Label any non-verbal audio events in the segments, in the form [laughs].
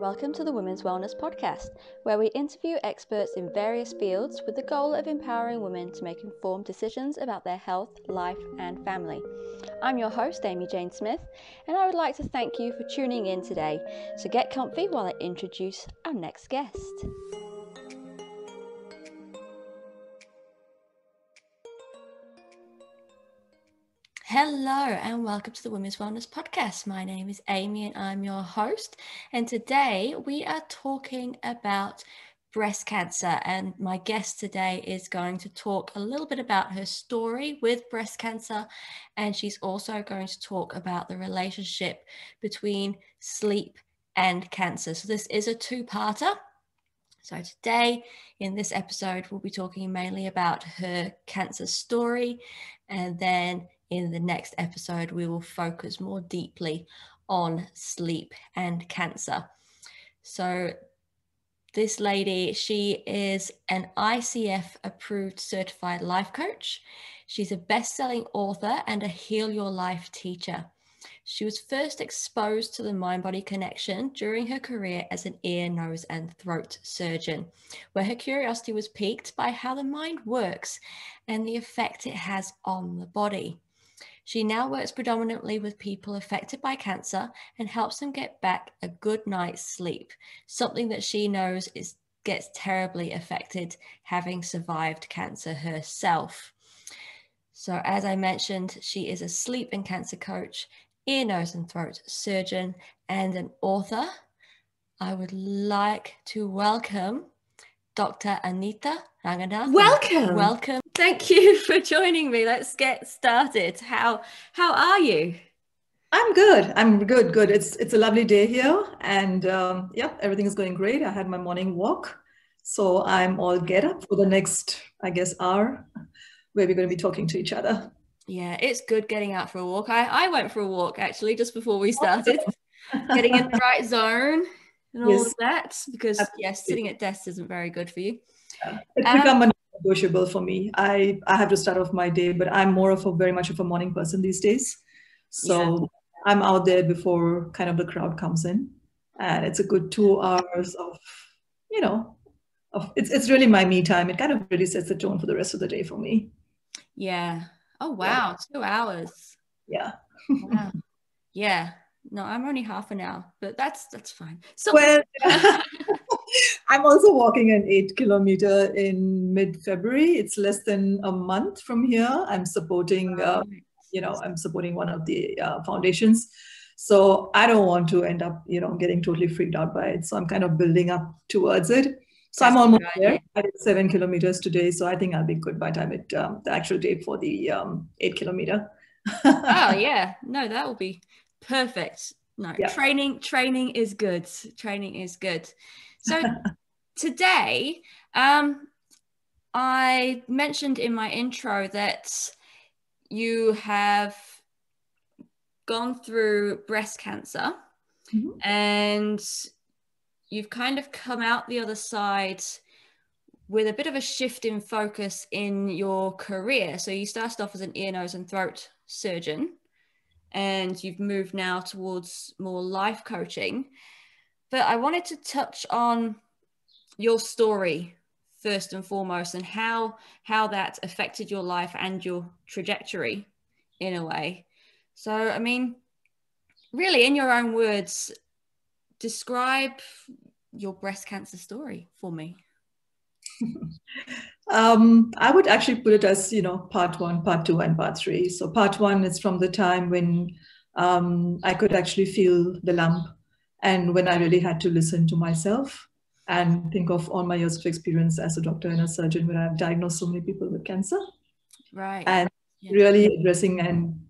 Welcome to the Women's Wellness Podcast, where we interview experts in various fields with the goal of empowering women to make informed decisions about their health, life, and family. I'm your host, Amy Jane Smith, and I would like to thank you for tuning in today. So get comfy while I introduce our next guest. Hello and welcome to the Women's Wellness Podcast. My name is Amy and I'm your host. And today we are talking about breast cancer. And my guest today is going to talk a little bit about her story with breast cancer. And she's also going to talk about the relationship between sleep and cancer. So this is a two parter. So, today in this episode, we'll be talking mainly about her cancer story and then in the next episode, we will focus more deeply on sleep and cancer. So, this lady, she is an ICF approved certified life coach. She's a best selling author and a Heal Your Life teacher. She was first exposed to the mind body connection during her career as an ear, nose, and throat surgeon, where her curiosity was piqued by how the mind works and the effect it has on the body. She now works predominantly with people affected by cancer and helps them get back a good night's sleep, something that she knows is gets terribly affected having survived cancer herself. So, as I mentioned, she is a sleep and cancer coach, ear, nose, and throat surgeon, and an author. I would like to welcome Dr. Anitha Ranganathan. Welcome. Welcome. Thank you [laughs] for joining me. Let's get started. How how are you? I'm good. I'm good. Good. It's it's a lovely day here, and um, yeah, everything is going great. I had my morning walk, so I'm all get up for the next, I guess, hour, where we're going to be talking to each other. Yeah, it's good getting out for a walk. I I went for a walk actually just before we started, [laughs] getting in the right zone and all yes. of that because Absolutely. yes, sitting at desks isn't very good for you. Yeah. It's um, become a negotiable for me. I I have to start off my day, but I'm more of a very much of a morning person these days. So yeah. I'm out there before kind of the crowd comes in, and it's a good two hours of you know of it's it's really my me time. It kind of really sets the tone for the rest of the day for me. Yeah. Oh wow, yeah. two hours. Yeah. [laughs] wow. Yeah. No, I'm only half an hour, but that's that's fine. So well, [laughs] I'm also walking an eight kilometer in mid February. It's less than a month from here. I'm supporting, uh, you know, I'm supporting one of the uh, foundations. So I don't want to end up, you know, getting totally freaked out by it. So I'm kind of building up towards it. So That's I'm almost there. I did seven kilometers today, so I think I'll be good by time it um, the actual date for the um, eight kilometer. [laughs] oh yeah, no, that will be perfect. No, yeah. training training is good. Training is good. So [laughs] today, um, I mentioned in my intro that you have gone through breast cancer mm-hmm. and you've kind of come out the other side with a bit of a shift in focus in your career. So you started off as an ear, nose, and throat surgeon, and you've moved now towards more life coaching. But I wanted to touch on your story first and foremost and how how that affected your life and your trajectory in a way. So I mean really in your own words describe your breast cancer story for me. [laughs] um, I would actually put it as, you know, part one, part two, and part three. So part one is from the time when um, I could actually feel the lump and when I really had to listen to myself and think of all my years of experience as a doctor and a surgeon where I've diagnosed so many people with cancer. Right. And yeah. really addressing and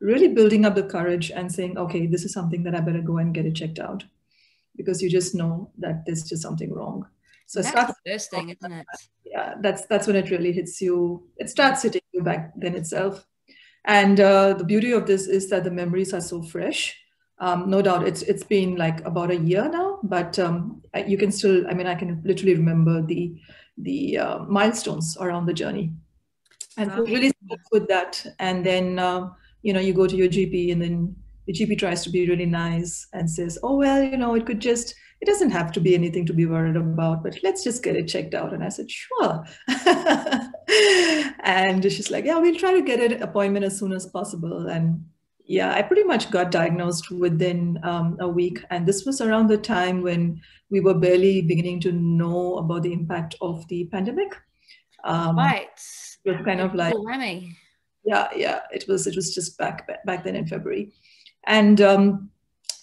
really building up the courage and saying, okay, this is something that I better go and get it checked out because you just know that there's just something wrong. So that's starts, the first thing, isn't it? Yeah, that's that's when it really hits you. It starts hitting you back then itself. And uh, the beauty of this is that the memories are so fresh um, no doubt it's it's been like about a year now but um, you can still i mean i can literally remember the the uh, milestones around the journey and so really with that and then uh, you know you go to your gp and then the GP tries to be really nice and says, "Oh well, you know, it could just it doesn't have to be anything to be worried about, but let's just get it checked out." And I said, "Sure." [laughs] and she's like, "Yeah, we'll try to get an appointment as soon as possible." And yeah, I pretty much got diagnosed within um, a week, and this was around the time when we were barely beginning to know about the impact of the pandemic. Um, right. It was kind of like yeah yeah it was it was just back back then in february and um,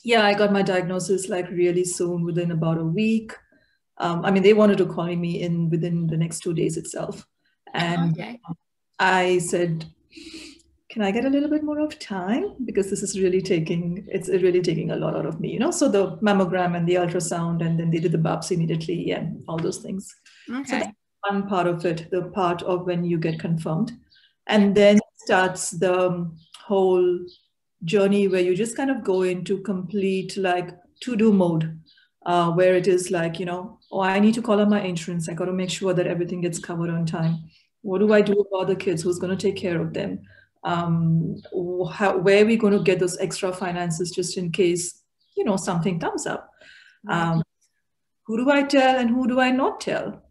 yeah i got my diagnosis like really soon within about a week. Um, i mean they wanted to call me in within the next two days itself. And okay. i said can i get a little bit more of time? Because this is really taking it's really taking a lot out of me you know? So the mammogram and the ultrasound and then they did the biopsy immediately and all those things. Okay. so that's one part of it the part of when you get confirmed. And then starts the whole journey where you just kind of go into complete like to do mode uh, where it is like you know oh i need to call up my insurance. I got to make sure that everything gets covered on time. What do i do about the kids? Who's going to take care of them? Um, how, where are we going to get those extra finances just in case you know something comes up? Um, who do i tell and who do i not tell?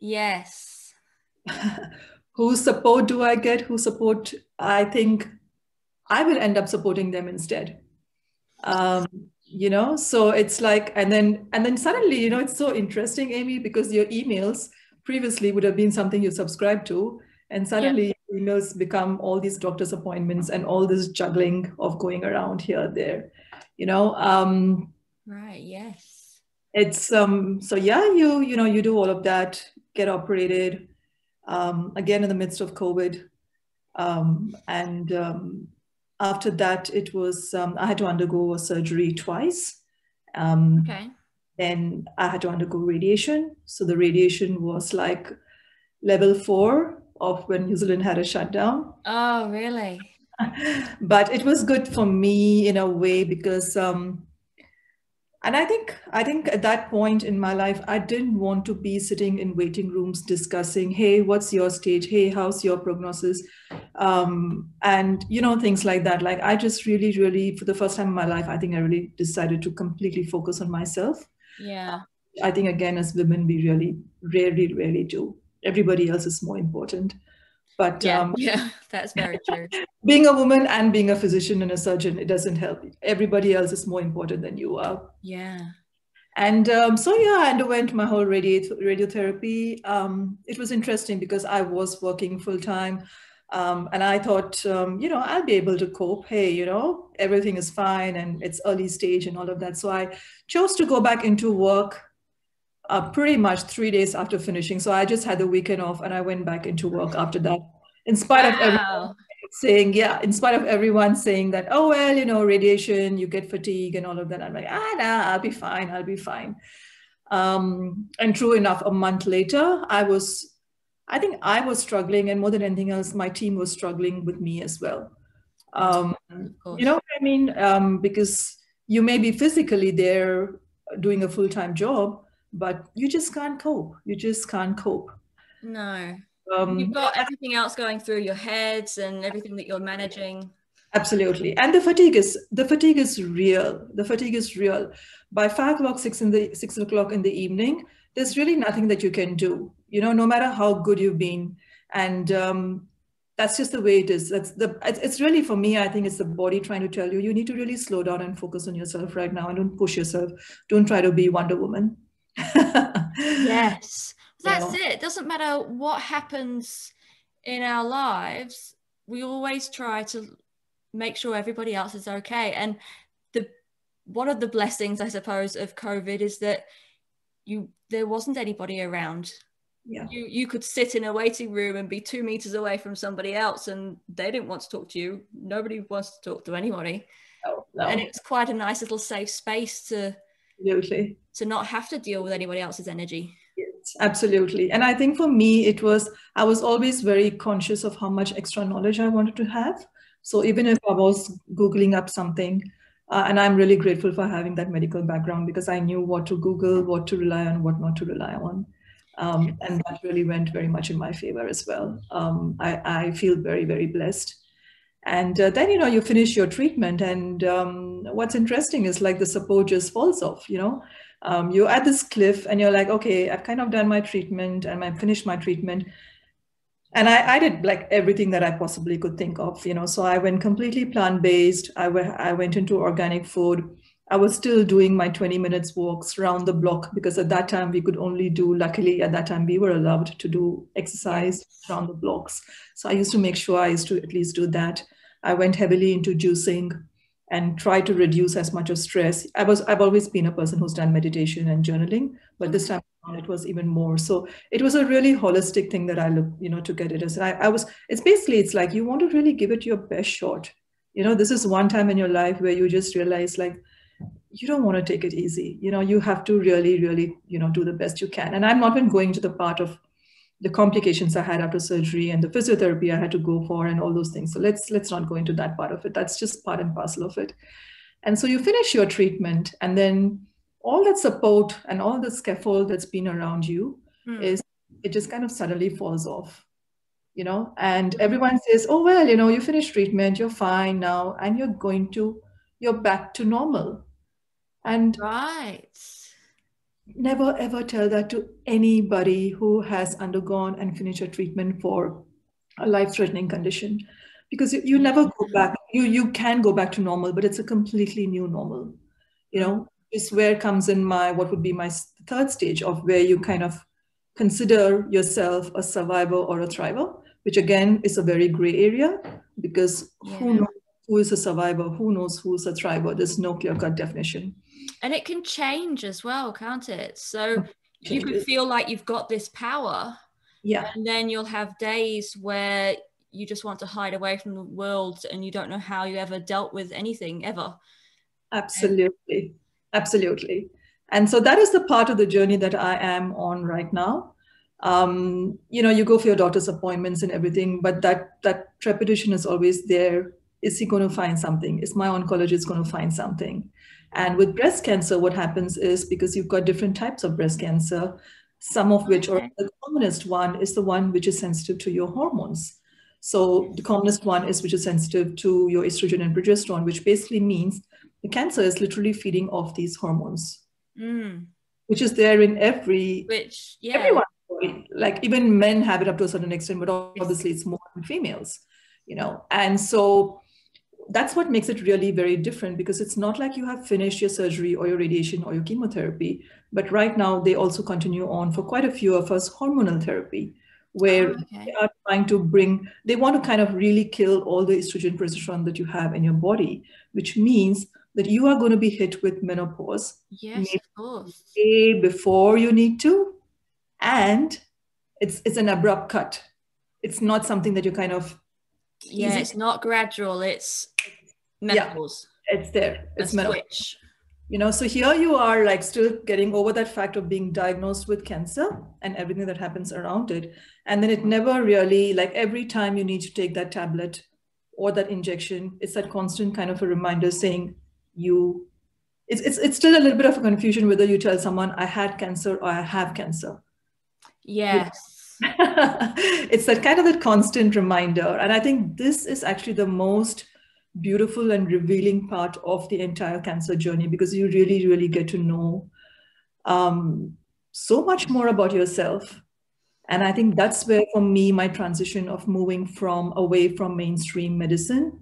Yes. [laughs] Whose support do i get? Whose support i think I will end up supporting them instead. Um, you know, so it's like, and then, and then suddenly, you know, it's so interesting, Amy, because your emails previously would have been something you subscribed to, and suddenly yeah. emails become all these doctor's appointments and all this juggling of going around here, there, you know. Um, right. Yes. It's um. So yeah, you you know you do all of that, get operated, um, again in the midst of COVID, um, and um, after that, it was um, I had to undergo a surgery twice. Um, okay. Then I had to undergo radiation. So the radiation was like level four of when New Zealand had a shutdown. Oh, really? [laughs] but it was good for me in a way because um, and i think i think at that point in my life i didn't want to be sitting in waiting rooms discussing hey what's your stage? Hey how's your prognosis? Um, and you know things like that. Like i just really really for the first time in my life i think i really decided to completely focus on myself. Yeah. I think again as women we really rarely rarely do. Everybody else is more important but yeah, um, yeah [laughs] that's very true. [laughs] being a woman and being a physician and a surgeon it doesn't help. Everybody else is more important than you are. Yeah. And um, so yeah i underwent my whole radio- radiotherapy. Um, it was interesting because i was working full-time um, and i thought um, you know i'll be able to cope. Hey you know everything is fine and it's early stage and all of that. So i chose to go back into work uh, pretty much three days after finishing. So I just had the weekend off and I went back into work after that. In spite wow. of everyone saying, yeah, in spite of everyone saying that, oh, well, you know, radiation, you get fatigue and all of that. I'm like, ah, nah, I'll be fine. I'll be fine. Um, and true enough, a month later, I was, I think I was struggling, and more than anything else, my team was struggling with me as well. Um, you know what I mean? Um, because you may be physically there doing a full time job, but you just can't cope. You just can't cope. No. Um, You've got everything else going through your heads and everything that you're managing. Absolutely, and the fatigue is the fatigue is real. The fatigue is real. By five o'clock, six in the six o'clock in the evening, there's really nothing that you can do. You know, no matter how good you've been, and um, that's just the way it is. That's the. It's really for me. I think it's the body trying to tell you you need to really slow down and focus on yourself right now, and don't push yourself. Don't try to be Wonder Woman [laughs] yes. That's it it. Doesn't matter what happens in our lives we always try to make sure everybody else is okay. And the one of the blessings i suppose of covid is that you there wasn't anybody around. Yeah. you you could sit in a waiting room and be two meters away from somebody else and they didn't want to talk to you. Nobody wants to talk to anybody. No, no. and it's quite a nice little safe space to absolutely. To not have to deal with anybody else's energy. Yes, absolutely. And i think for me it was i was always very conscious of how much extra knowledge i wanted to have. So even if i was googling up something uh, and i'm really grateful for having that medical background because i knew what to google what to rely on what not to rely on. Um, and that really went very much in my favor as well. Um, I, I feel very very blessed and uh, then you know you finish your treatment and um, what's interesting is like the support just falls off you know? Um, you're at this cliff and you're like okay i've kind of done my treatment and i've finished my treatment. And I, I did like everything that i possibly could think of you know? So i went completely plant-based. I, w- I went into organic food I was still doing my 20 minutes walks around the block because at that time we could only do, luckily at that time we were allowed to do exercise around the blocks. So I used to make sure I used to at least do that. I went heavily into juicing and tried to reduce as much of stress. I was I've always been a person who's done meditation and journaling, but this time it was even more. So it was a really holistic thing that I look, you know, to get it as I, I was it's basically it's like you want to really give it your best shot. You know, this is one time in your life where you just realize like you don't want to take it easy. You know, you have to really, really, you know, do the best you can. And I'm not even going to the part of the complications I had after surgery and the physiotherapy I had to go for and all those things. So let's let's not go into that part of it. That's just part and parcel of it. And so you finish your treatment, and then all that support and all the scaffold that's been around you mm. is it just kind of suddenly falls off. You know, and everyone says, Oh, well, you know, you finished treatment, you're fine now, and you're going to, you're back to normal. And right. never ever tell that to anybody who has undergone and finished a treatment for a life-threatening condition. Because you, you mm-hmm. never go back you you can go back to normal but it's a completely new normal you know? Is where comes in my what would be my third stage of where you kind of consider yourself a survivor or a thriver which again is a very gray area because yeah. who knows who is a survivor who knows who's a thriver there's no clear cut definition. And it can change as well can't it? So you could feel like you've got this power yeah. and then you'll have days where you just want to hide away from the world and you don't know how you ever dealt with anything ever. Absolutely. Absolutely. And so that is the part of the journey that i am on right now. Um, you know you go for your doctor's appointments and everything but that that trepidation is always there is he going to find something is my oncologist going to find something and with breast cancer, what happens is because you've got different types of breast cancer, some of which, or the commonest one, is the one which is sensitive to your hormones. So the commonest one is which is sensitive to your estrogen and progesterone, which basically means the cancer is literally feeding off these hormones, mm. which is there in every which yeah. everyone. Like even men have it up to a certain extent, but obviously it's more in females, you know. And so that's what makes it really very different because it's not like you have finished your surgery or your radiation or your chemotherapy, but right now they also continue on for quite a few of us hormonal therapy, where oh, okay. they are trying to bring, they want to kind of really kill all the estrogen progesterone that you have in your body, which means that you are going to be hit with menopause. Yes, of course. before you need to. And it's it's an abrupt cut. It's not something that you kind of yeah, it's not gradual. It's menopause. Yeah, it's there. It's menopause. You know, so here you are like still getting over that fact of being diagnosed with cancer and everything that happens around it. And then it never really, like every time you need to take that tablet or that injection, it's that constant kind of a reminder saying you it's, it's, it's still a little bit of a confusion whether you tell someone I had cancer or I have cancer. Yes. [laughs] it's that kind of that constant reminder. And I think this is actually the most beautiful and revealing part of the entire cancer journey because you really, really get to know um, so much more about yourself. And I think that's where, for me, my transition of moving from away from mainstream medicine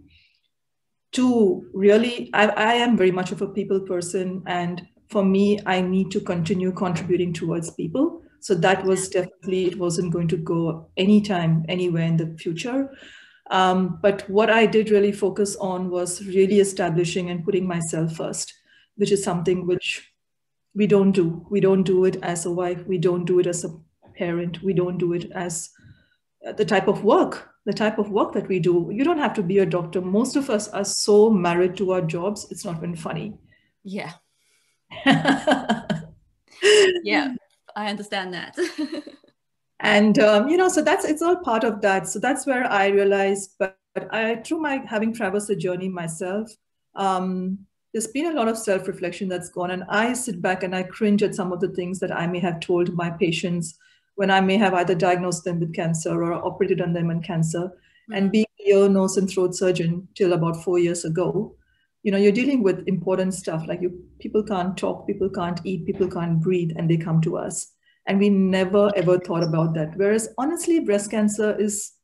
to really, I, I am very much of a people person. And for me, I need to continue contributing towards people. So that was definitely, it wasn't going to go anytime, anywhere in the future. Um, but what I did really focus on was really establishing and putting myself first, which is something which we don't do. We don't do it as a wife. We don't do it as a parent. We don't do it as uh, the type of work, the type of work that we do. You don't have to be a doctor. Most of us are so married to our jobs, it's not been funny. Yeah. [laughs] yeah. I understand that. [laughs] and um, you know, so that's it's all part of that. So that's where I realized, but, but I through my having traversed the journey myself, um, there's been a lot of self-reflection that's gone, and I sit back and I cringe at some of the things that I may have told my patients when I may have either diagnosed them with cancer or operated on them on cancer. Mm-hmm. And being a ear, nose, and throat surgeon till about four years ago, you know, you're dealing with important stuff like you people can't talk, people can't eat, people can't breathe, and they come to us. And we never ever thought about that. Whereas honestly, breast cancer is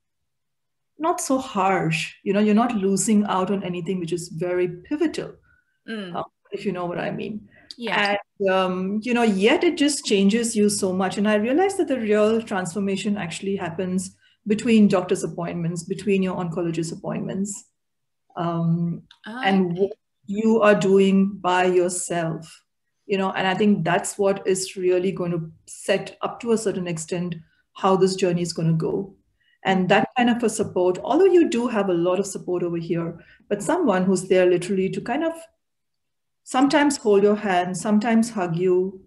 not so harsh. You know, you're not losing out on anything which is very pivotal, mm. uh, if you know what I mean. Yeah. And, um, you know, yet it just changes you so much. And I realized that the real transformation actually happens between doctor's appointments, between your oncologist appointments, um, oh, and what you are doing by yourself. You know, and I think that's what is really going to set up to a certain extent how this journey is going to go. And that kind of a support, although you do have a lot of support over here, but someone who's there literally to kind of sometimes hold your hand, sometimes hug you.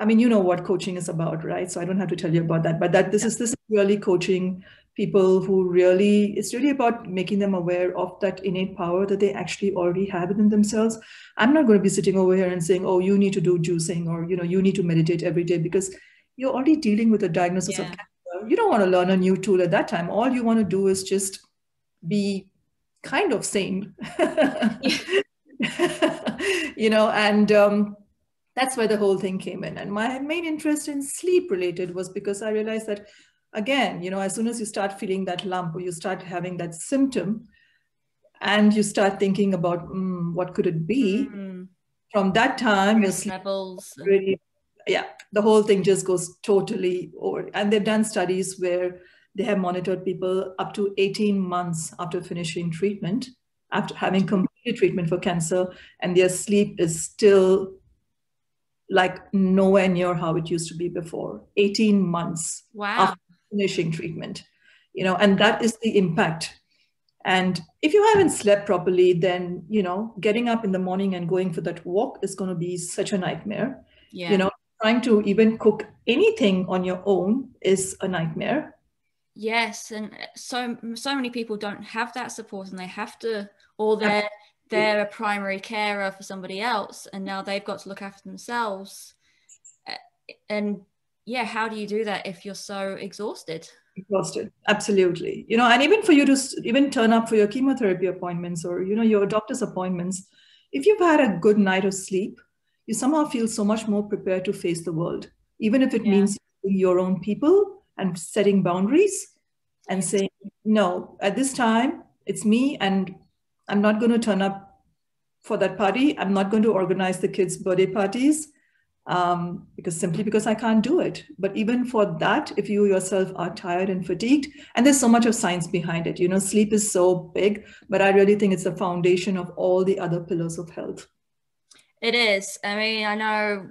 I mean, you know what coaching is about, right? So I don't have to tell you about that. But that this yeah. is this is really coaching people who really it's really about making them aware of that innate power that they actually already have within themselves. I'm not going to be sitting over here and saying, oh, you need to do juicing or you know, you need to meditate every day because you're already dealing with a diagnosis yeah. of cancer. You don't want to learn a new tool at that time. All you want to do is just be kind of sane. [laughs] you know, and um, that's where the whole thing came in. And my main interest in sleep related was because I realized that, again, you know, as soon as you start feeling that lump or you start having that symptom, and you start thinking about mm, what could it be, mm-hmm. from that time, your sleep levels really, yeah, the whole thing just goes totally over. And they've done studies where they have monitored people up to 18 months after finishing treatment after having completed treatment for cancer and their sleep is still like nowhere near how it used to be before. 18 months wow. after finishing treatment you know and that is the impact. And if you haven't slept properly then you know getting up in the morning and going for that walk is going to be such a nightmare. Yeah. you know trying to even cook anything on your own is a nightmare. Yes and so so many people don't have that support and they have to or they're they're a primary carer for somebody else and now they've got to look after themselves. And yeah how do you do that if you're so exhausted? Exhausted. Absolutely. You know and even for you to even turn up for your chemotherapy appointments or you know your doctor's appointments if you've had a good night of sleep you somehow feel so much more prepared to face the world even if it yeah. means your own people and setting boundaries and saying no at this time it's me and I'm not going to turn up for that party. I'm not going to organize the kids' birthday parties um, because simply because I can't do it. But even for that, if you yourself are tired and fatigued, and there's so much of science behind it, you know, sleep is so big, but I really think it's the foundation of all the other pillars of health. It is. I mean, I know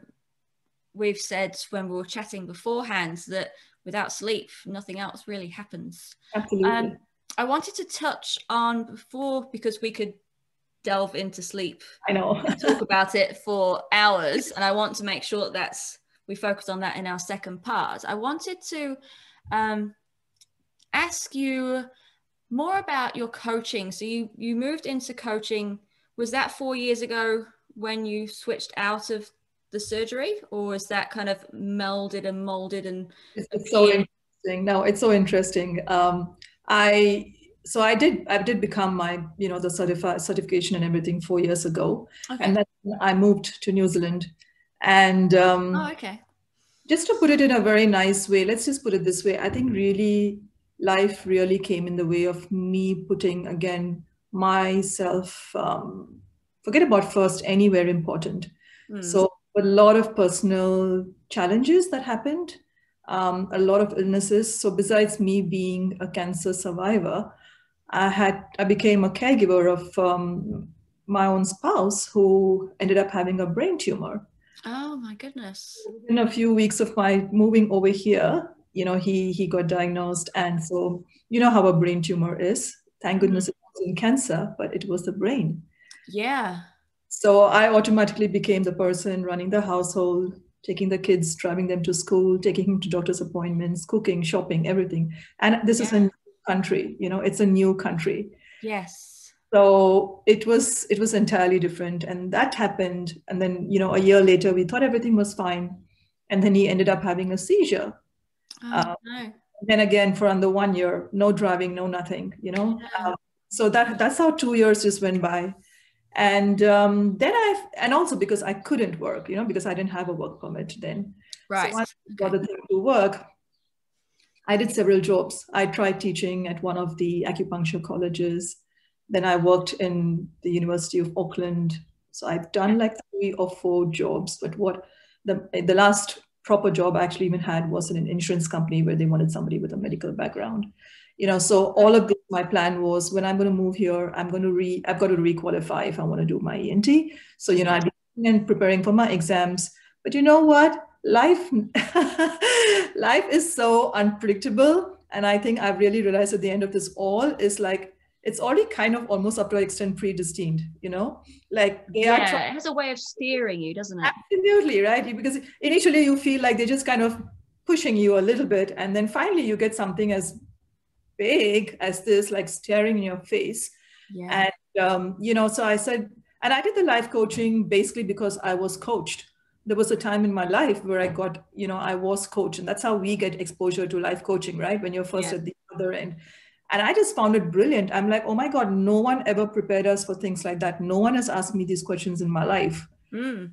we've said when we were chatting beforehand that without sleep, nothing else really happens. Absolutely. Um, I wanted to touch on before because we could delve into sleep. I know. talk about it for hours, and I want to make sure that that's we focus on that in our second part. I wanted to um, ask you more about your coaching. So you you moved into coaching. Was that four years ago when you switched out of the surgery, or is that kind of melded and molded and? It's, so interesting. No, it's so interesting. Um, I so I did I did become my you know the certifi- certification and everything four years ago, okay. and then I moved to New Zealand, and um, oh okay. Just to put it in a very nice way, let's just put it this way. I think really life really came in the way of me putting again myself. Um, forget about first anywhere important. Mm. So a lot of personal challenges that happened um, a lot of illnesses. So besides me being a cancer survivor, I had I became a caregiver of um, my own spouse who ended up having a brain tumor. Oh my goodness! In a few weeks of my moving over here, you know, he he got diagnosed, and so you know how a brain tumor is. Thank mm-hmm. goodness mm-hmm. it wasn't cancer, but it was the brain. Yeah. So I automatically became the person running the household, taking the kids, driving them to school, taking him to doctor's appointments, cooking, shopping, everything. And this yeah. is a new country, you know, it's a new country. Yes. So it was it was entirely different. And that happened. And then, you know, a year later we thought everything was fine. And then he ended up having a seizure. Oh, uh, no. Then again, for under one year, no driving, no nothing, you know. Yeah. Uh, so that that's how two years just went by and um, then i and also because i couldn't work you know because i didn't have a work permit then. Right. so I got okay. to work i did several jobs. I tried teaching at one of the acupuncture colleges. Then i worked in the university of auckland. So i've done like three or four jobs but what the the last proper job i actually even had was in an insurance company where they wanted somebody with a medical background you know so all of this my plan was when i'm going to move here i'm going to re i've got to requalify if i want to do my ent so you know i've been preparing for my exams. But you know what? Life [laughs] life is so unpredictable. And i think i've really realized at the end of this all is like it's already kind of almost up to an extent predestined you know? Like they yeah, are trying- it has a way of steering you doesn't it? Absolutely right? Because initially you feel like they're just kind of pushing you a little bit and then finally you get something as big as this, like staring in your face. Yeah. And, um, you know, so I said, and I did the life coaching basically because I was coached. There was a time in my life where I got, you know, I was coached. And that's how we get exposure to life coaching, right? When you're first yeah. at the other end. And I just found it brilliant. I'm like, oh my God, no one ever prepared us for things like that. No one has asked me these questions in my life. Mm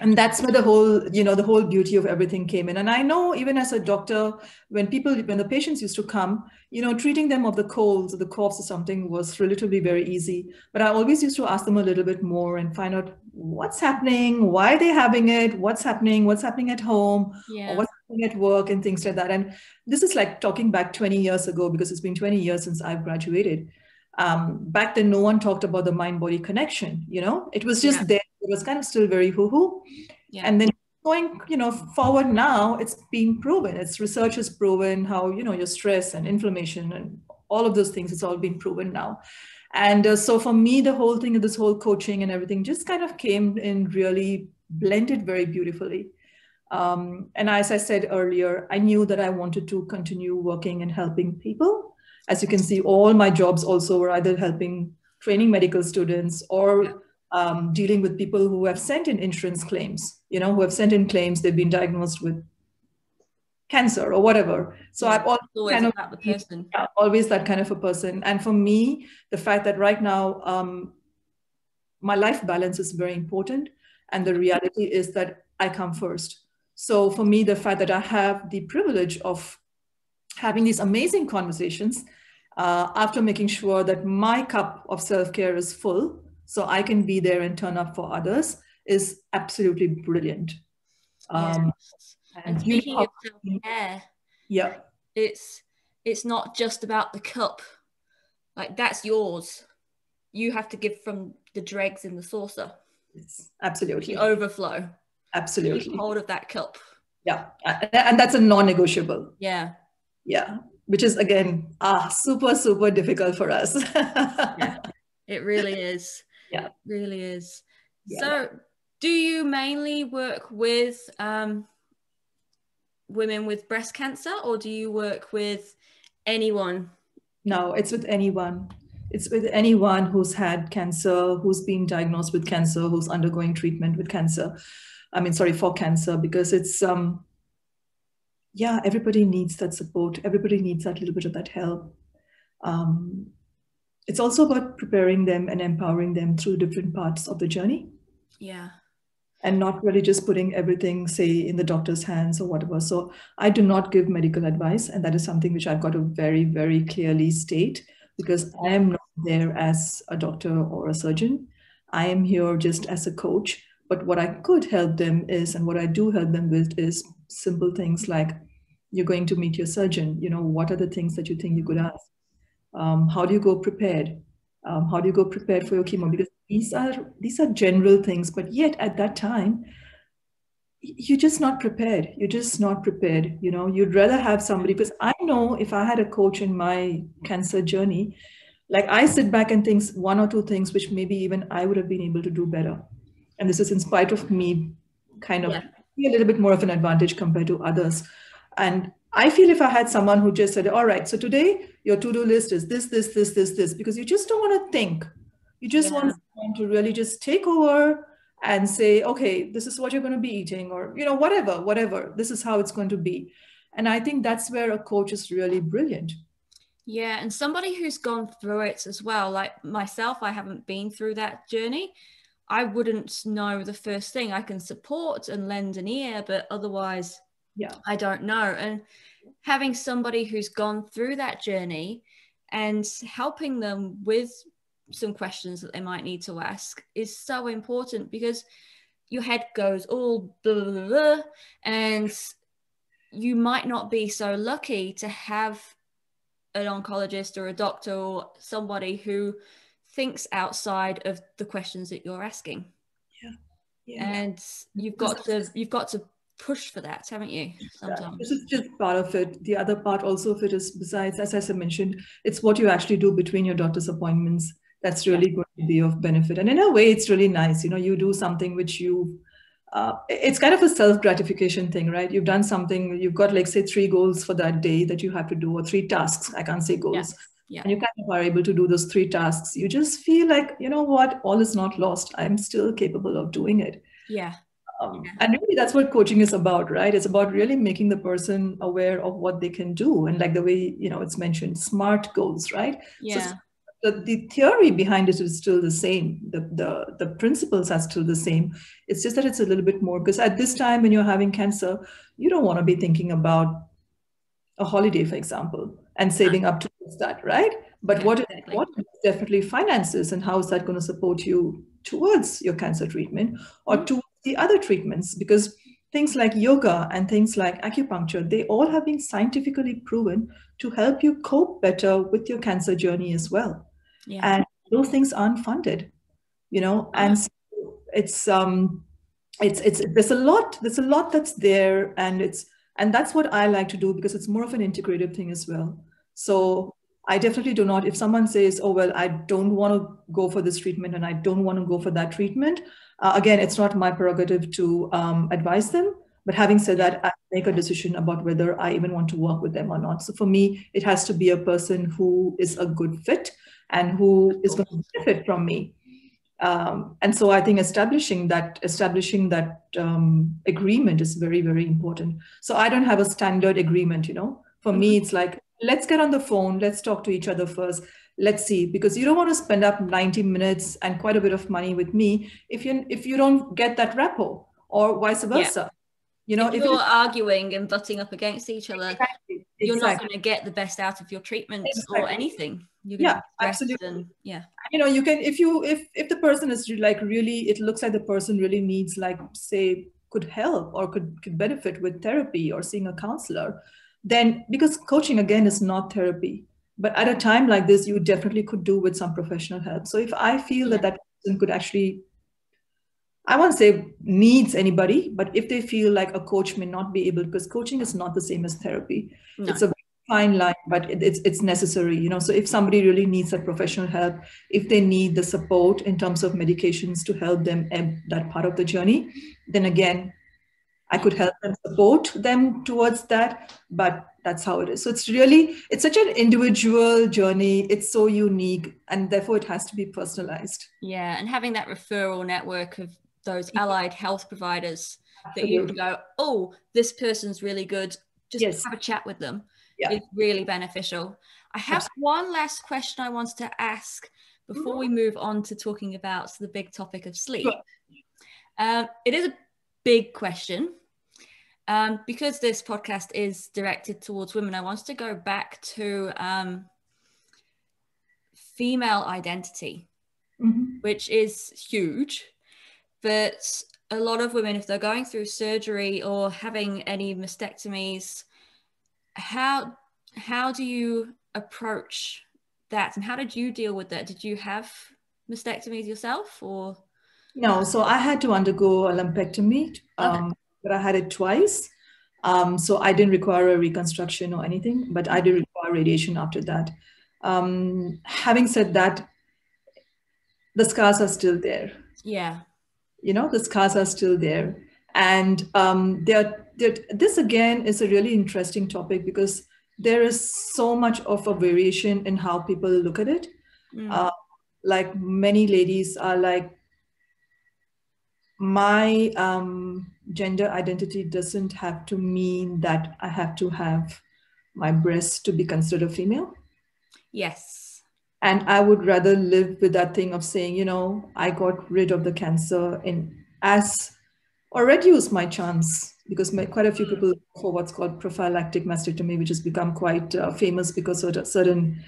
and that's where the whole you know the whole beauty of everything came in. And i know even as a doctor when people when the patients used to come you know treating them of the colds or the coughs or something was relatively very easy. But i always used to ask them a little bit more and find out what's happening why they're they having it what's happening what's happening at home yeah. or what's happening at work and things like that. And this is like talking back 20 years ago because it's been 20 years since i've graduated. Um, back then no one talked about the mind body connection you know? It was just yeah. there it was kind of still very hoo-hoo. Yeah. and then going you know forward now it's been proven. It's research has proven how you know your stress and inflammation and all of those things it's all been proven now. And uh, so for me the whole thing of this whole coaching and everything just kind of came in really blended very beautifully. Um, and as i said earlier i knew that i wanted to continue working and helping people. As you can see, all my jobs also were either helping training medical students or um, dealing with people who have sent in insurance claims, you know, who have sent in claims they've been diagnosed with cancer or whatever. So yeah, I've always kind of the person. Yeah, always that kind of a person. And for me, the fact that right now um, my life balance is very important, and the reality is that I come first. So for me, the fact that I have the privilege of having these amazing conversations uh, after making sure that my cup of self-care is full so i can be there and turn up for others is absolutely brilliant. Um, yes. and, and speaking of self-care yeah. it's it's not just about the cup. Like that's yours. You have to give from the dregs in the saucer. Yes, absolutely. The overflow. Absolutely. Keep hold of that cup. Yeah. And that's a non-negotiable. Yeah. Yeah. Which is again ah super super difficult for us. [laughs] Yeah. It really is yeah really is yeah. so do you mainly work with um, women with breast cancer or do you work with anyone no it's with anyone it's with anyone who's had cancer who's been diagnosed with cancer who's undergoing treatment with cancer i mean sorry for cancer because it's um yeah, everybody needs that support. Everybody needs that little bit of that help. Um, it's also about preparing them and empowering them through different parts of the journey. Yeah. And not really just putting everything, say, in the doctor's hands or whatever. So I do not give medical advice. And that is something which I've got to very, very clearly state because I am not there as a doctor or a surgeon. I am here just as a coach. But what I could help them is, and what I do help them with, is simple things like you're going to meet your surgeon you know what are the things that you think you could ask um, how do you go prepared? Um, how do you go prepared for your chemo? Because these are these are general things but yet at that time you're just not prepared. You're just not prepared you know? You'd rather have somebody because i know if i had a coach in my cancer journey like i sit back and think one or two things which maybe even i would have been able to do better. And this is in spite of me kind of yeah. a little bit more of an advantage compared to others. And I feel if I had someone who just said, all right, so today your to-do list is this, this, this, this, this, because you just don't want to think. You just yeah. want someone to really just take over and say, okay, this is what you're going to be eating, or you know, whatever, whatever. This is how it's going to be. And I think that's where a coach is really brilliant. Yeah, and somebody who's gone through it as well, like myself, I haven't been through that journey. I wouldn't know the first thing. I can support and lend an ear, but otherwise, yeah, I don't know. And having somebody who's gone through that journey and helping them with some questions that they might need to ask is so important because your head goes all blah, blah, blah, and you might not be so lucky to have an oncologist or a doctor or somebody who thinks outside of the questions that you're asking. Yeah. yeah. And you've got to you've got to push for that, haven't you? Sometimes. This is just part of it. The other part also of it is besides, as I said mentioned, it's what you actually do between your doctor's appointments that's really yeah. going to be of benefit. And in a way, it's really nice. You know, you do something which you uh, it's kind of a self gratification thing, right? You've done something, you've got like say three goals for that day that you have to do, or three tasks. I can't say goals. Yeah. Yeah. And you kind of are able to do those three tasks. You just feel like, you know what, all is not lost. I'm still capable of doing it. Yeah. Um. And really, that's what coaching is about, right? It's about really making the person aware of what they can do, and like the way you know it's mentioned, smart goals, right? Yeah. So the, the theory behind it is still the same. The, the, the principles are still the same. It's just that it's a little bit more because at this time when you're having cancer, you don't want to be thinking about a holiday, for example, and saving up towards that, right? But yeah, what exactly. what definitely finances and how is that going to support you towards your cancer treatment or mm-hmm. The other treatments? Because things like yoga and things like acupuncture, they all have been scientifically proven to help you cope better with your cancer journey as well yeah. and those things aren't funded you know uh-huh. and so it's um it's it's there's a lot there's a lot that's there and it's and that's what i like to do because it's more of an integrative thing as well so i definitely do not if someone says oh well i don't want to go for this treatment and i don't want to go for that treatment uh, again it's not my prerogative to um, advise them but having said that i make a decision about whether i even want to work with them or not so for me it has to be a person who is a good fit and who is going to benefit from me. Um, and so I think establishing that establishing that um, agreement is very very important. So I don't have a standard agreement. You know, for me mm-hmm. it's like let's get on the phone, let's talk to each other first. Let's see, because you don't want to spend up 90 minutes and quite a bit of money with me if you if you don't get that rapport or vice versa. Yeah. You know, if, if you're arguing and butting up against each other, exactly, you're exactly. not going to get the best out of your treatment exactly. or anything. yeah, absolutely. And, yeah, you know, you can if you if if the person is like really, it looks like the person really needs like say could help or could could benefit with therapy or seeing a counselor, then because coaching again is not therapy, but at a time like this, you definitely could do with some professional help. So if I feel that that person could actually I won't say needs anybody, but if they feel like a coach may not be able, because coaching is not the same as therapy. No. It's a fine line, but it, it's it's necessary, you know. So if somebody really needs that professional help, if they need the support in terms of medications to help them ebb that part of the journey, then again, I could help and support them towards that. But that's how it is. So it's really it's such an individual journey. It's so unique, and therefore it has to be personalized. Yeah, and having that referral network of those allied health providers that you go, oh, this person's really good. Just yes. have a chat with them. Yeah. It's really beneficial. I have Absolutely. one last question I wanted to ask before mm-hmm. we move on to talking about the big topic of sleep. Sure. Um, it is a big question. Um, because this podcast is directed towards women, I wanted to go back to um, female identity, mm-hmm. which is huge but a lot of women, if they're going through surgery or having any mastectomies, how how do you approach that, and how did you deal with that? Did you have mastectomies yourself, or no? So I had to undergo a lumpectomy, um, okay. But I had it twice. Um, so I didn't require a reconstruction or anything, but I did require radiation after that. Um, having said that, the scars are still there. Yeah you know the scars are still there and um, they're, they're, this again is a really interesting topic because there is so much of a variation in how people look at it mm. uh, like many ladies are like my um, gender identity doesn't have to mean that i have to have my breasts to be considered female Yes. And I would rather live with that thing of saying, you know, I got rid of the cancer in as or reduce my chance because my, quite a few people for what's called prophylactic mastectomy, which has become quite uh, famous because of certain,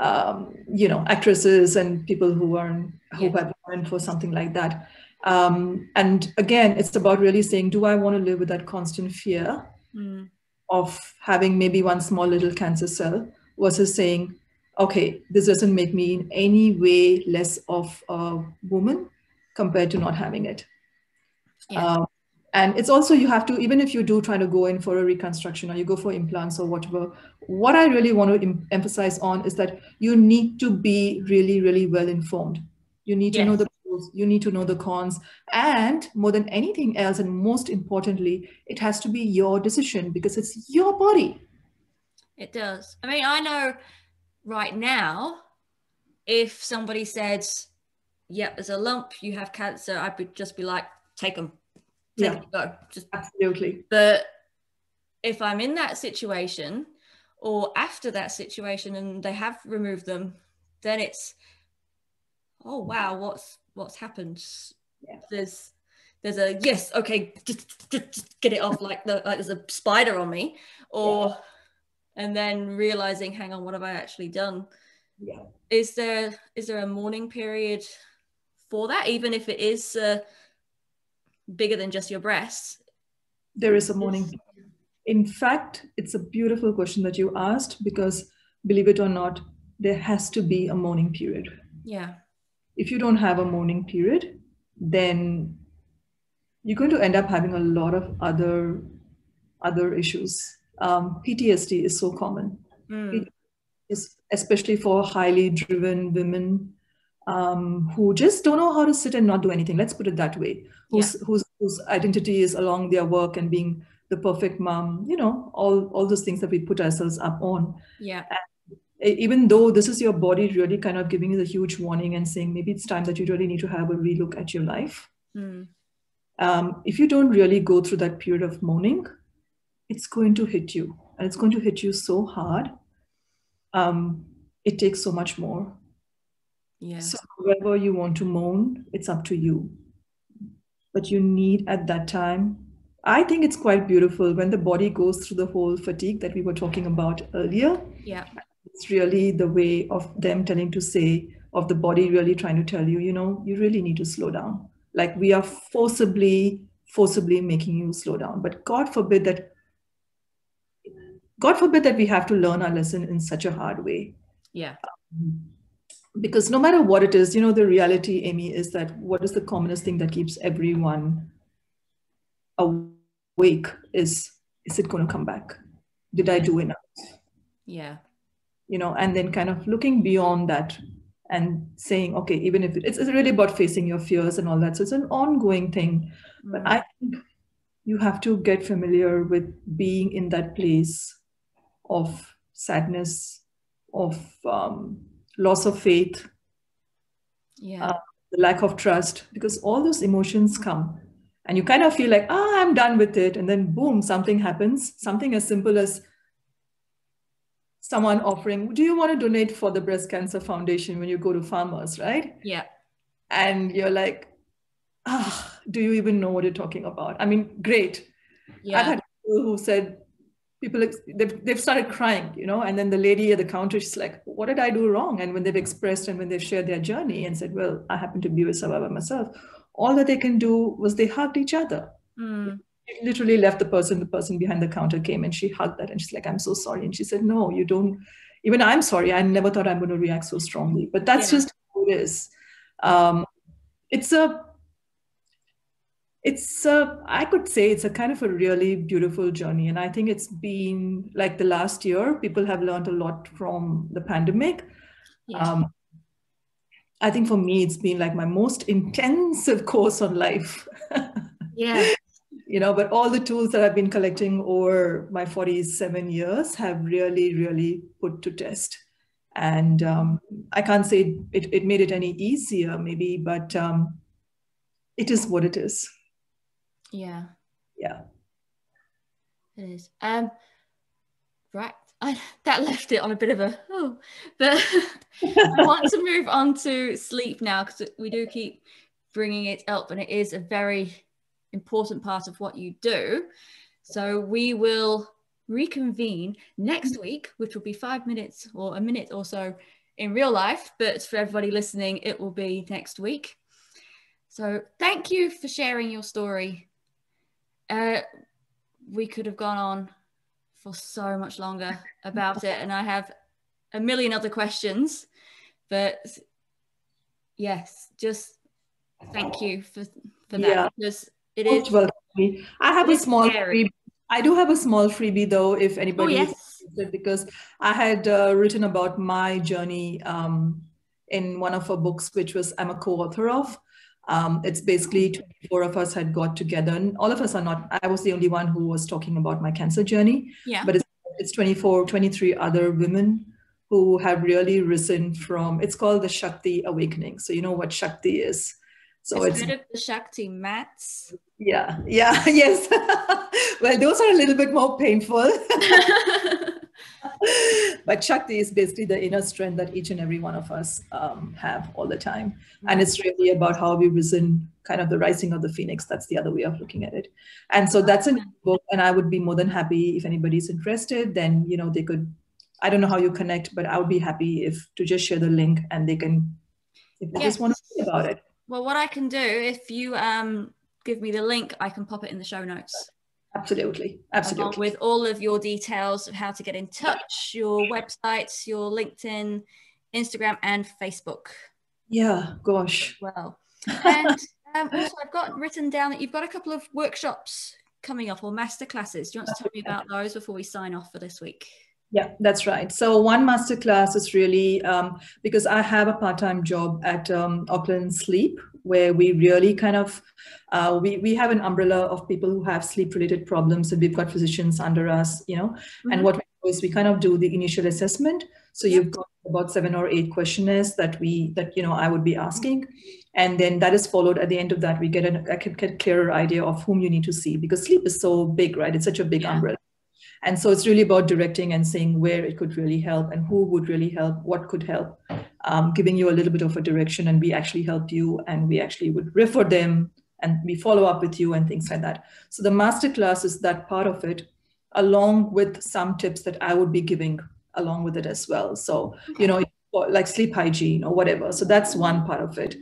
um, you know, actresses and people who are who yeah. have gone for something like that. Um, and again, it's about really saying, do I want to live with that constant fear mm. of having maybe one small little cancer cell versus saying, okay, this doesn't make me in any way less of a woman compared to not having it. Yeah. Um, and it's also you have to even if you do try to go in for a reconstruction or you go for implants or whatever what i really want to em- emphasize on is that you need to be really really well informed you need yes. to know the pros you need to know the cons and more than anything else and most importantly it has to be your decision because it's your body it does i mean i know right now if somebody said yep there's a lump you have cancer i would just be like take them Take yeah. go. Just absolutely. But if I'm in that situation or after that situation and they have removed them, then it's oh wow, what's what's happened? Yeah. There's there's a yes, okay, just, just, just, get it off like the like there's a spider on me, or yeah. and then realizing, hang on, what have I actually done? Yeah. Is there is there a mourning period for that, even if it is uh, bigger than just your breasts? There is a mourning. In fact, it's a beautiful question that you asked because, believe it or not, there has to be a mourning period. Yeah. If you don't have a mourning period, then you're going to end up having a lot of other other issues. Um, PTSD is so common, mm. is especially for highly driven women um, who just don't know how to sit and not do anything. Let's put it that way. Whose yeah. whose whose identity is along their work and being the perfect mom. You know, all all those things that we put ourselves up on. Yeah. And even though this is your body really kind of giving you a huge warning and saying maybe it's time that you really need to have a relook at your life. Mm. Um, if you don't really go through that period of mourning, it's going to hit you, and it's going to hit you so hard. Um, it takes so much more Yes. So whoever you want to moan, it's up to you. But you need at that time, I think it's quite beautiful when the body goes through the whole fatigue that we were talking about earlier. Yeah. It's really the way of them telling to say, of the body really trying to tell you, you know, you really need to slow down. Like we are forcibly, forcibly making you slow down. But God forbid that God forbid that we have to learn our lesson in such a hard way. Yeah. Um, because no matter what it is, you know, the reality, Amy, is that what is the commonest thing that keeps everyone awake is is it going to come back? Did I do enough? Yeah. You know, and then kind of looking beyond that and saying, okay, even if it's, it's really about facing your fears and all that. So it's an ongoing thing. Mm. But I think you have to get familiar with being in that place of sadness, of um, loss of faith, yeah. Uh, the lack of trust, because all those emotions come and you kind of feel like, ah, oh, I'm done with it. And then boom, something happens, something as simple as someone offering, do you want to donate for the breast cancer foundation when you go to farmers, right? Yeah. And you're like, ah, oh, do you even know what you're talking about? I mean, great. Yeah. I've had people who said, people they've, they've started crying you know and then the lady at the counter she's like what did i do wrong and when they've expressed and when they've shared their journey and said well i happen to be with sababa myself all that they can do was they hugged each other mm. Literally left the person the person behind the counter came and she hugged that and she's like i'm so sorry and she said no you don't even i'm sorry i never thought i'm going to react so strongly but that's yeah. just how it is um, it's a it's a, I could say it's a kind of a really beautiful journey. And I think it's been like the last year, people have learned a lot from the pandemic. Yeah. Um, I think for me, it's been like my most intensive [laughs] course on life. yeah. You know, but all the tools that I've been collecting over my 47 years have really, really put to test. And um, I can't say it, it made it any easier, maybe, but um, it is what it is. Yeah. Yeah. It is. Um, right. [laughs] I, that left it on a bit of a oh, but [laughs] I want to move on to sleep now because we do keep bringing it up, and it is a very important part of what you do. So we will reconvene next week, which will be five minutes or a minute or so in real life, but for everybody listening, it will be next week. So thank you for sharing your story. Uh, we could have gone on for so much longer about it, and I have a million other questions, but yes, just thank you for for that yeah. because it is. Well. I have a small freebie. I do have a small freebie though, if anybody. Oh, yes because I had uh, written about my journey um, in one of her books, which was I'm a co-author of. Um, it's basically 24 of us had got together, and all of us are not. I was the only one who was talking about my cancer journey. Yeah. But it's, it's 24, 23 other women who have really risen from. It's called the Shakti Awakening. So you know what Shakti is. So it's, it's the Shakti mats. Yeah, yeah, [laughs] yes. [laughs] well, those are a little bit more painful. [laughs] but Shakti is basically the inner strength that each and every one of us um, have all the time. And it's really about how we risen, kind of the rising of the phoenix. That's the other way of looking at it. And so that's a book. And I would be more than happy if anybody's interested, then, you know, they could, I don't know how you connect, but I would be happy if to just share the link and they can, if they yes. just want to see about it. Well, what I can do, if you um, give me the link, I can pop it in the show notes. Absolutely. Absolutely. with all of your details of how to get in touch, your websites, your LinkedIn, Instagram, and Facebook. Yeah, gosh. Well, and um, also I've got written down that you've got a couple of workshops coming up or master classes. Do you want to tell me about those before we sign off for this week? Yeah, that's right. So one masterclass is really um, because I have a part-time job at um, Auckland Sleep, where we really kind of uh, we we have an umbrella of people who have sleep-related problems, and we've got physicians under us, you know. Mm-hmm. And what we do is we kind of do the initial assessment. So you've got about seven or eight questionnaires that we that you know I would be asking, and then that is followed at the end of that we get a, a clearer idea of whom you need to see because sleep is so big, right? It's such a big yeah. umbrella. And so it's really about directing and saying where it could really help and who would really help, what could help, um, giving you a little bit of a direction. And we actually helped you and we actually would refer them and we follow up with you and things like that. So the masterclass is that part of it, along with some tips that I would be giving along with it as well. So, you know, like sleep hygiene or whatever. So that's one part of it.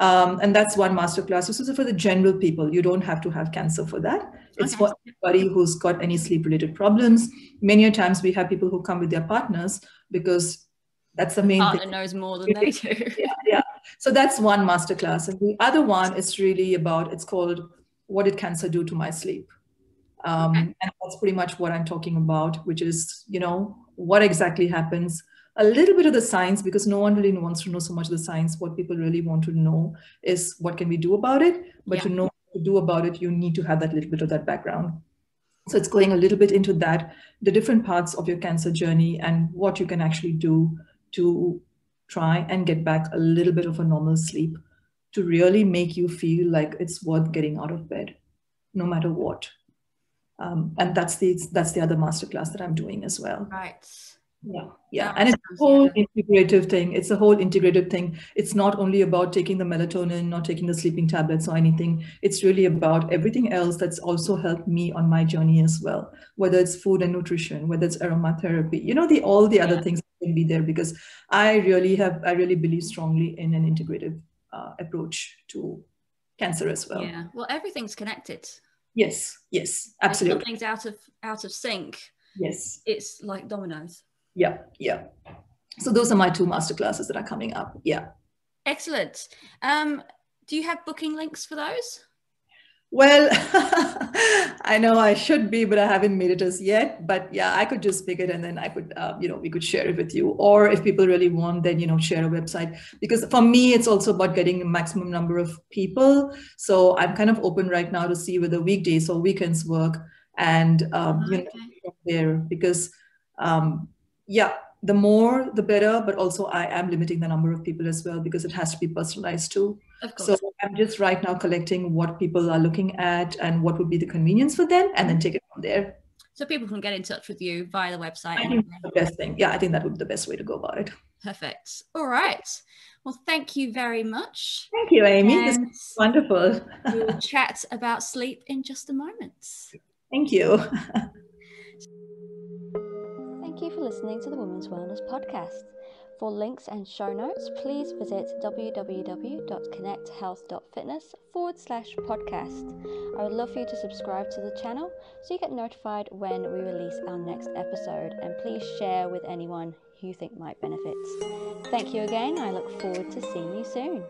Um, and that's one masterclass. This is for the general people. You don't have to have cancer for that. It's okay. for anybody who's got any sleep related problems. Many times we have people who come with their partners because that's the main partner thing. knows more than they do. [laughs] yeah, yeah. So that's one masterclass. And the other one is really about, it's called What Did Cancer Do to My Sleep? Um, okay. And that's pretty much what I'm talking about, which is, you know, what exactly happens a little bit of the science because no one really wants to know so much of the science. What people really want to know is what can we do about it. But yeah. to know to do about it you need to have that little bit of that background. So it's going a little bit into that the different parts of your cancer journey and what you can actually do to try and get back a little bit of a normal sleep to really make you feel like it's worth getting out of bed no matter what. Um, and that's the that's the other masterclass that i'm doing as well. Right yeah, yeah, and it's a whole integrative thing. It's a whole integrated thing. It's not only about taking the melatonin, not taking the sleeping tablets or anything. It's really about everything else that's also helped me on my journey as well. Whether it's food and nutrition, whether it's aromatherapy, you know, the all the other yeah. things can be there because I really have, I really believe strongly in an integrative uh, approach to cancer as well. Yeah, well, everything's connected. Yes, yes, absolutely. If something's out of out of sync. Yes, it's like dominoes. Yeah, yeah. So those are my two master classes that are coming up. Yeah. Excellent. Um, do you have booking links for those? Well, [laughs] I know I should be, but I haven't made it as yet. But yeah, I could just pick it and then I could, uh, you know, we could share it with you. Or if people really want, then, you know, share a website. Because for me, it's also about getting a maximum number of people. So I'm kind of open right now to see whether weekdays or weekends work and, um, okay. you know, there because um, yeah, the more the better, but also I am limiting the number of people as well because it has to be personalized too. So I'm just right now collecting what people are looking at and what would be the convenience for them and then take it from there. So people can get in touch with you via the website. I think the best thing. Yeah, I think that would be the best way to go about it. Perfect. All right. Well, thank you very much. Thank you, Amy. And this is wonderful. we'll [laughs] chat about sleep in just a moment. Thank you [laughs] for listening to the Women's Wellness Podcast. For links and show notes, please visit www.connecthealth.fitness forward slash podcast. I would love for you to subscribe to the channel so you get notified when we release our next episode and please share with anyone you think might benefit. Thank you again. I look forward to seeing you soon.